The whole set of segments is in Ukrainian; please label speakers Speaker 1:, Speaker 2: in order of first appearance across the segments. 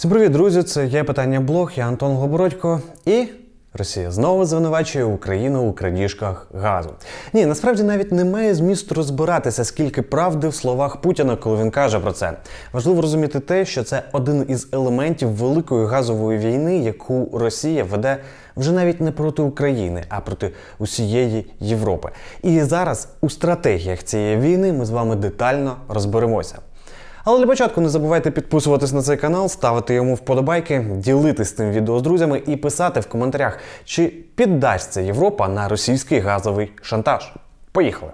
Speaker 1: Всім привіт, друзі! Це є питання блог, я Антон Глобородько і. Росія знову звинувачує Україну у крадіжках газу. Ні, насправді навіть немає змісту розбиратися, скільки правди в словах Путіна, коли він каже про це. Важливо розуміти те, що це один із елементів великої газової війни, яку Росія веде вже навіть не проти України, а проти усієї Європи. І зараз у стратегіях цієї війни ми з вами детально розберемося. Але для початку не забувайте підписуватись на цей канал, ставити йому вподобайки, ділитись цим відео з друзями і писати в коментарях, чи піддасться Європа на російський газовий шантаж. Поїхали!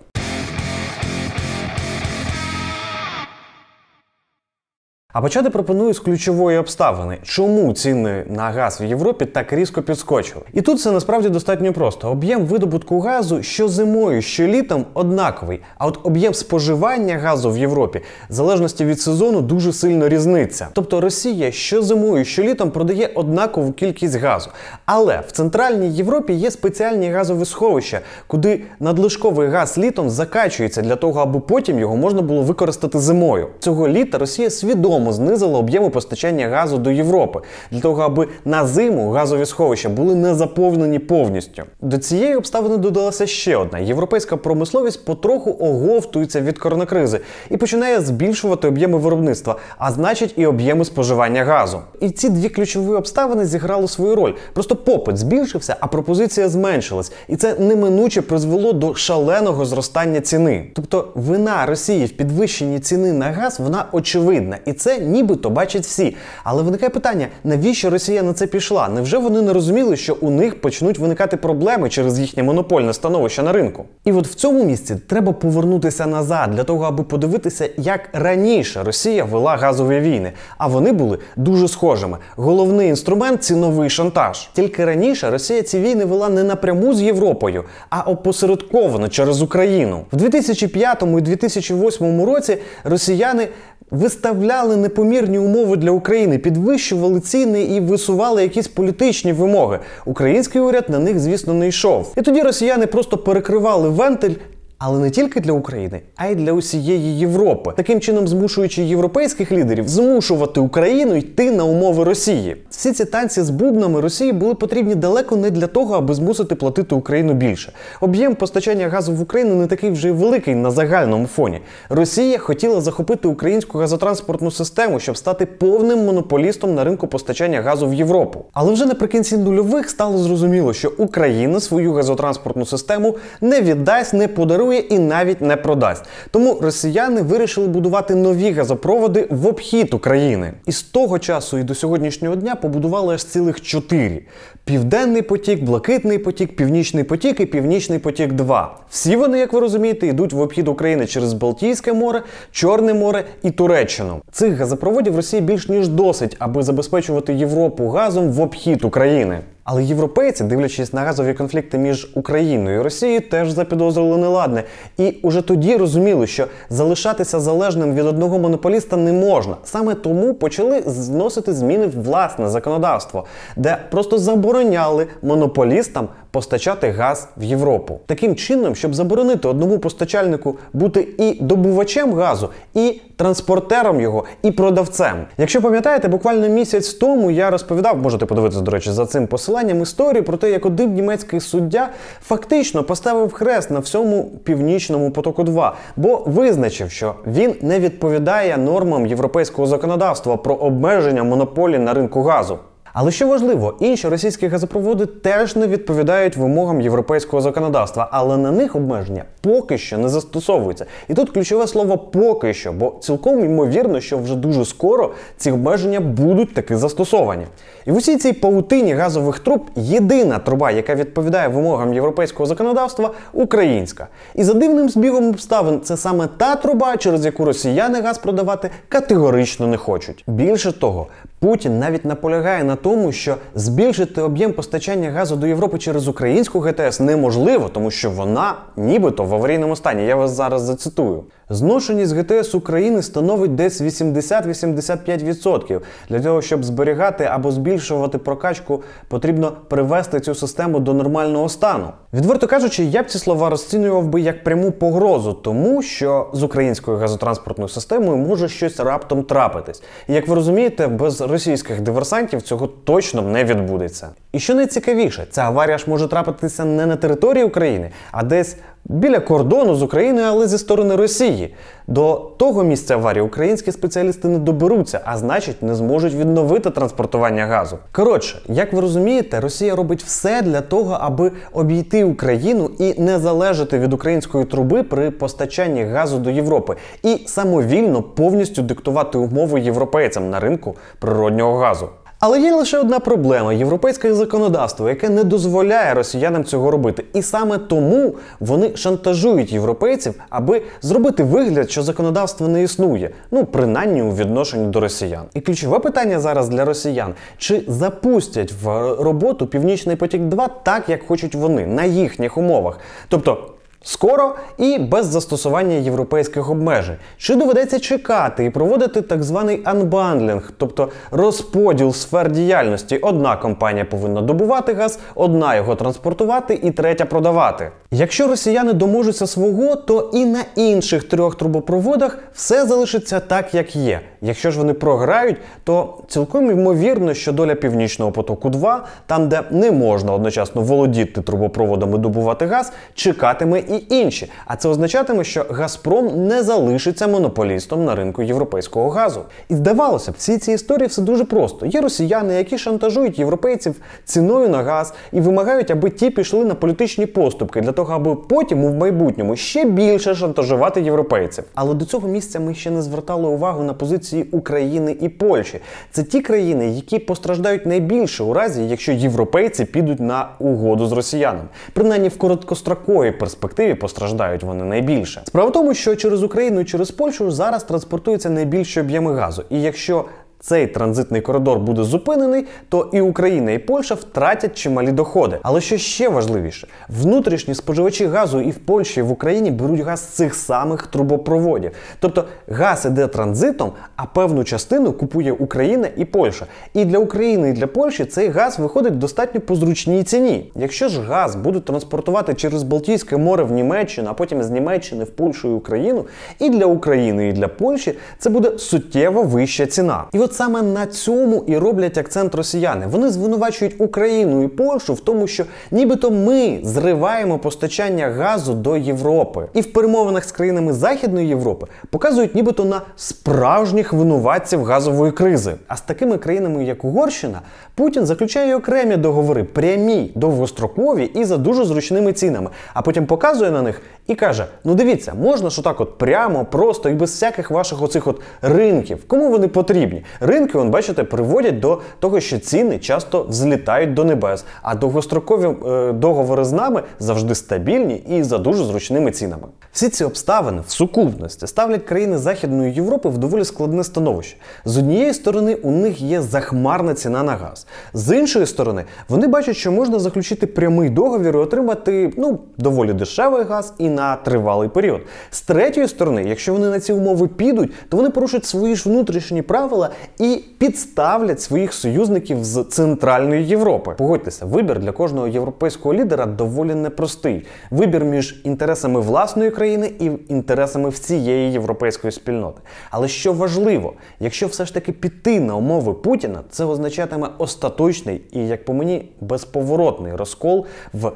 Speaker 1: А почати пропоную з ключової обставини, чому ціни на газ в Європі так різко підскочили. І тут все насправді достатньо просто. Об'єм видобутку газу що зимою, що літом однаковий. А от об'єм споживання газу в Європі в залежності від сезону дуже сильно різниться. Тобто Росія що зимою, що літом продає однакову кількість газу. Але в центральній Європі є спеціальні газові сховища, куди надлишковий газ літом закачується для того, аби потім його можна було використати зимою. Цього літа Росія свідомо знизила об'єми постачання газу до Європи для того, аби на зиму газові сховища були не заповнені повністю. До цієї обставини додалася ще одна: європейська промисловість потроху оговтується від коронакризи і починає збільшувати об'єми виробництва, а значить і об'єми споживання газу. І ці дві ключові обставини зіграли свою роль. Просто попит збільшився, а пропозиція зменшилась, і це неминуче призвело до шаленого зростання ціни. Тобто вина Росії в підвищенні ціни на газ вона очевидна, і це нібито бачать всі. Але виникає питання: навіщо Росія на це пішла? Невже вони не розуміли, що у них почнуть виникати проблеми через їхнє монопольне становище на ринку? І от в цьому місці треба повернутися назад для того, аби подивитися, як раніше Росія вела газові війни. А вони були дуже схожими. Головний інструмент ціновий шантаж. Тільки раніше Росія ці війни вела не напряму з Європою, а опосередковано через Україну. В 2005 і 2008 році росіяни виставляли непомірні умови для України, підвищували ціни і висували якісь політичні вимоги. Український уряд на них, звісно, не йшов. І тоді росіяни просто перекривали вентиль. Але не тільки для України, а й для усієї Європи, таким чином змушуючи європейських лідерів змушувати Україну йти на умови Росії. Всі ці танці з бубнами Росії були потрібні далеко не для того, аби змусити платити Україну більше. Об'єм постачання газу в Україну не такий вже й великий на загальному фоні. Росія хотіла захопити українську газотранспортну систему, щоб стати повним монополістом на ринку постачання газу в Європу. Але вже наприкінці нульових стало зрозуміло, що Україна свою газотранспортну систему не віддасть, не подарує і навіть не продасть. Тому росіяни вирішили будувати нові газопроводи в обхід України. І з того часу і до сьогоднішнього дня побудували аж цілих чотири: Південний потік, Блакитний потік, Північний потік і Північний потік 2. Всі вони, як ви розумієте, йдуть в обхід України через Балтійське море, Чорне море і Туреччину. Цих газопроводів Росії більш ніж досить, аби забезпечувати Європу газом в обхід України. Але європейці, дивлячись на газові конфлікти між Україною і Росією, теж запідозрили неладне. І уже тоді розуміли, що залишатися залежним від одного монополіста не можна. Саме тому почали зносити зміни в власне законодавство, де просто забороняли монополістам постачати газ в Європу. Таким чином, щоб заборонити одному постачальнику бути і добувачем газу, і транспортером його, і продавцем. Якщо пам'ятаєте, буквально місяць тому я розповідав, можете подивитися, до речі, за цим посиланням історію про те, як один німецький суддя фактично поставив хрест на всьому північному потоку 2 бо визначив, що він не відповідає нормам європейського законодавства про обмеження монополії на ринку газу. Але що важливо, інші російські газопроводи теж не відповідають вимогам європейського законодавства, але на них обмеження поки що не застосовуються. І тут ключове слово поки що, бо цілком ймовірно, що вже дуже скоро ці обмеження будуть таки застосовані. І в усій цій паутині газових труб єдина труба, яка відповідає вимогам європейського законодавства, українська. І за дивним збігом обставин це саме та труба, через яку росіяни газ продавати категорично не хочуть. Більше того, Путін навіть наполягає на тому, що збільшити об'єм постачання газу до Європи через українську ГТС неможливо, тому що вона нібито в аварійному стані. Я вас зараз зацитую. Зношеність ГТС України становить десь 80-85%. Для того, щоб зберігати або збільшувати прокачку, потрібно привести цю систему до нормального стану. Відверто кажучи, я б ці слова розцінював би як пряму погрозу, тому що з українською газотранспортною системою може щось раптом трапитись. І як ви розумієте, без російських диверсантів цього точно не відбудеться. І що найцікавіше, ця аварія ж може трапитися не на території України, а десь біля кордону з Україною, але зі сторони Росії. До того місця аварії українські спеціалісти не доберуться, а значить, не зможуть відновити транспортування газу. Коротше, як ви розумієте, Росія робить все для того, аби обійти Україну і не залежати від української труби при постачанні газу до Європи, і самовільно повністю диктувати умови європейцям на ринку природнього газу. Але є лише одна проблема європейське законодавство, яке не дозволяє росіянам цього робити. І саме тому вони шантажують європейців, аби зробити вигляд, що законодавство не існує, ну принаймні у відношенні до росіян. І ключове питання зараз для росіян: чи запустять в роботу Північний потік 2 так, як хочуть вони, на їхніх умовах? Тобто. Скоро і без застосування європейських обмежень. Чи доведеться чекати і проводити так званий анбандлінг, тобто розподіл сфер діяльності. Одна компанія повинна добувати газ, одна його транспортувати і третя продавати. Якщо росіяни доможуться свого, то і на інших трьох трубопроводах все залишиться так, як є. Якщо ж вони програють, то цілком ймовірно, що доля північного потоку 2 там, де не можна одночасно володіти трубопроводом і добувати газ, чекатиме і інші. А це означатиме, що Газпром не залишиться монополістом на ринку європейського газу. І здавалося б, всі ці історії все дуже просто. Є росіяни, які шантажують європейців ціною на газ і вимагають, аби ті пішли на політичні поступки для того, аби потім у майбутньому ще більше шантажувати європейців. Але до цього місця ми ще не звертали увагу на позиції України і Польщі. Це ті країни, які постраждають найбільше у разі, якщо європейці підуть на угоду з росіянами. Принаймні в короткостроковій перспективі постраждають вони найбільше. Справа в тому, що через Україну і через Польщу зараз транспортуються найбільші об'єми газу. І якщо цей транзитний коридор буде зупинений, то і Україна, і Польща втратять чималі доходи. Але що ще важливіше, внутрішні споживачі газу і в Польщі, і в Україні беруть газ з цих самих трубопроводів. Тобто газ іде транзитом, а певну частину купує Україна і Польща. І для України, і для Польщі цей газ виходить достатньо по зручній ціні. Якщо ж газ будуть транспортувати через Балтійське море в Німеччину, а потім з Німеччини в Польщу і Україну, і для України, і для Польщі це буде суттєво вища ціна. І от саме на цьому і роблять акцент росіяни. Вони звинувачують Україну і Польщу в тому, що нібито ми зриваємо постачання газу до Європи. І в перемовинах з країнами Західної Європи показують нібито на справжніх винуватців газової кризи. А з такими країнами, як Угорщина, Путін заключає окремі договори, прямі, довгострокові і за дуже зручними цінами. А потім показує на них і каже: Ну дивіться, можна ж отак от прямо, просто і без всяких ваших оцих от ринків. Кому вони потрібні? Ринки, он, бачите, приводять до того, що ціни часто взлітають до небес, а довгострокові е, договори з нами завжди стабільні і за дуже зручними цінами. Всі ці обставини в сукупності ставлять країни Західної Європи в доволі складне становище. З однієї сторони, у них є захмарна ціна на газ. З іншої сторони, вони бачать, що можна заключити прямий договір і отримати ну, доволі дешевий газ і на тривалий період. З третьої сторони, якщо вони на ці умови підуть, то вони порушать свої ж внутрішні правила і підставлять своїх союзників з Центральної Європи. Погодьтеся, вибір для кожного європейського лідера доволі непростий. Вибір між інтересами власної країни і інтересами всієї європейської спільноти. Але що важливо, якщо все ж таки піти на умови Путіна, це означатиме остаточний і, як по мені, безповоротний розкол в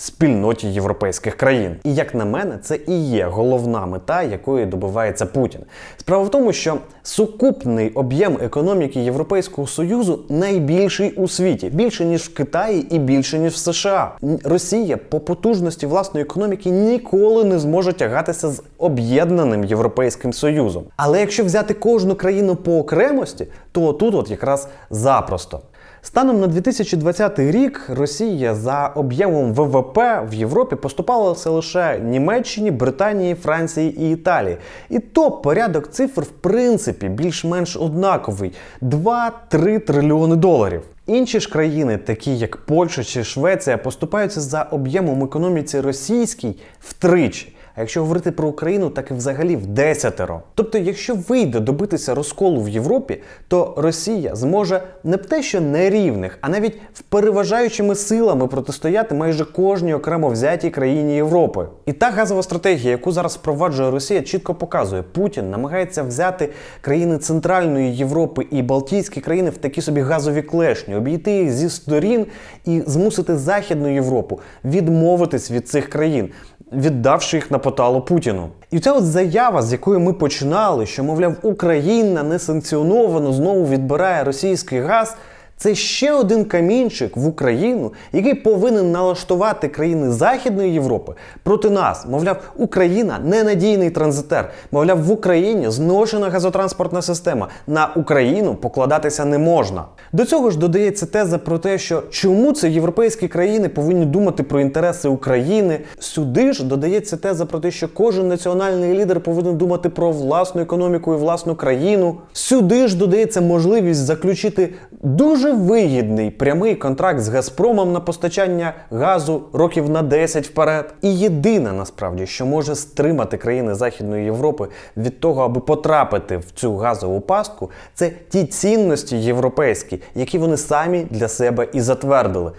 Speaker 1: спільноті європейських країн. І як на мене, це і є головна мета, якої добивається Путін. Справа в тому, що сукупний об'єм економіки Європейського Союзу найбільший у світі, більше ніж в Китаї і більше ніж в США. Росія по потужності власної економіки ніколи не зможе тягатися з об'єднаним Європейським Союзом. Але якщо взяти кожну країну по окремості, то тут от якраз запросто. Станом на 2020 рік Росія за об'ємом ВВП в Європі поступалася лише Німеччині, Британії, Франції і Італії. І то порядок цифр в принципі більш-менш однаковий: 2-3 трильйони доларів. Інші ж країни, такі як Польща чи Швеція, поступаються за об'ємом економіці російській втричі. Якщо говорити про Україну, так і взагалі в десятеро. Тобто, якщо вийде добитися розколу в Європі, то Росія зможе не те, що нерівних, а навіть в переважаючими силами протистояти майже кожній окремо взятій країні Європи. І та газова стратегія, яку зараз впроваджує Росія, чітко показує, Путін намагається взяти країни Центральної Європи і Балтійські країни в такі собі газові клешні, обійти їх зі сторін і змусити Західну Європу відмовитись від цих країн. Віддавши їх на поталу Путіну, і ця от заява, з якої ми починали, що мовляв Україна несанкціоновано знову відбирає російський газ. Це ще один камінчик в Україну, який повинен налаштувати країни Західної Європи проти нас. Мовляв, Україна ненадійний транзитер. Мовляв, в Україні зношена газотранспортна система. На Україну покладатися не можна. До цього ж додається теза про те, що чому це європейські країни повинні думати про інтереси України. Сюди ж додається теза про те, що кожен національний лідер повинен думати про власну економіку і власну країну. Сюди ж додається можливість заключити дуже вигідний прямий контракт з Газпромом на постачання газу років на 10 вперед. І єдине насправді, що може стримати країни Західної Європи від того, аби потрапити в цю газову пастку, це ті цінності європейські, які вони самі для себе і затвердили.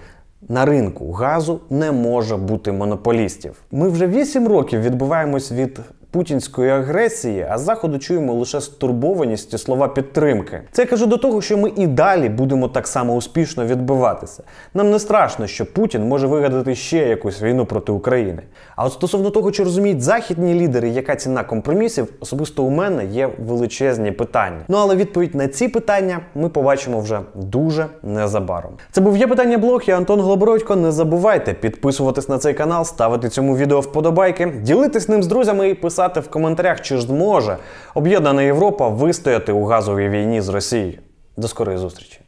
Speaker 1: На ринку газу не може бути монополістів. Ми вже 8 років відбуваємось від путінської агресії, а з заходу чуємо лише стурбованість і слова підтримки. Це я кажу до того, що ми і далі будемо так само успішно відбиватися. Нам не страшно, що Путін може вигадати ще якусь війну проти України. А от стосовно того, чи розуміють західні лідери, яка ціна компромісів, особисто у мене є величезні питання. Ну але відповідь на ці питання ми побачимо вже дуже незабаром. Це був є питання блог, я Антон Глобородько. Не забувайте підписуватись на цей канал, ставити цьому відео вподобайки, ділитись ним з друзями і писати в коментарях, чи ж зможе об'єднана Європа вистояти у газовій війні з Росією. До скорої зустрічі!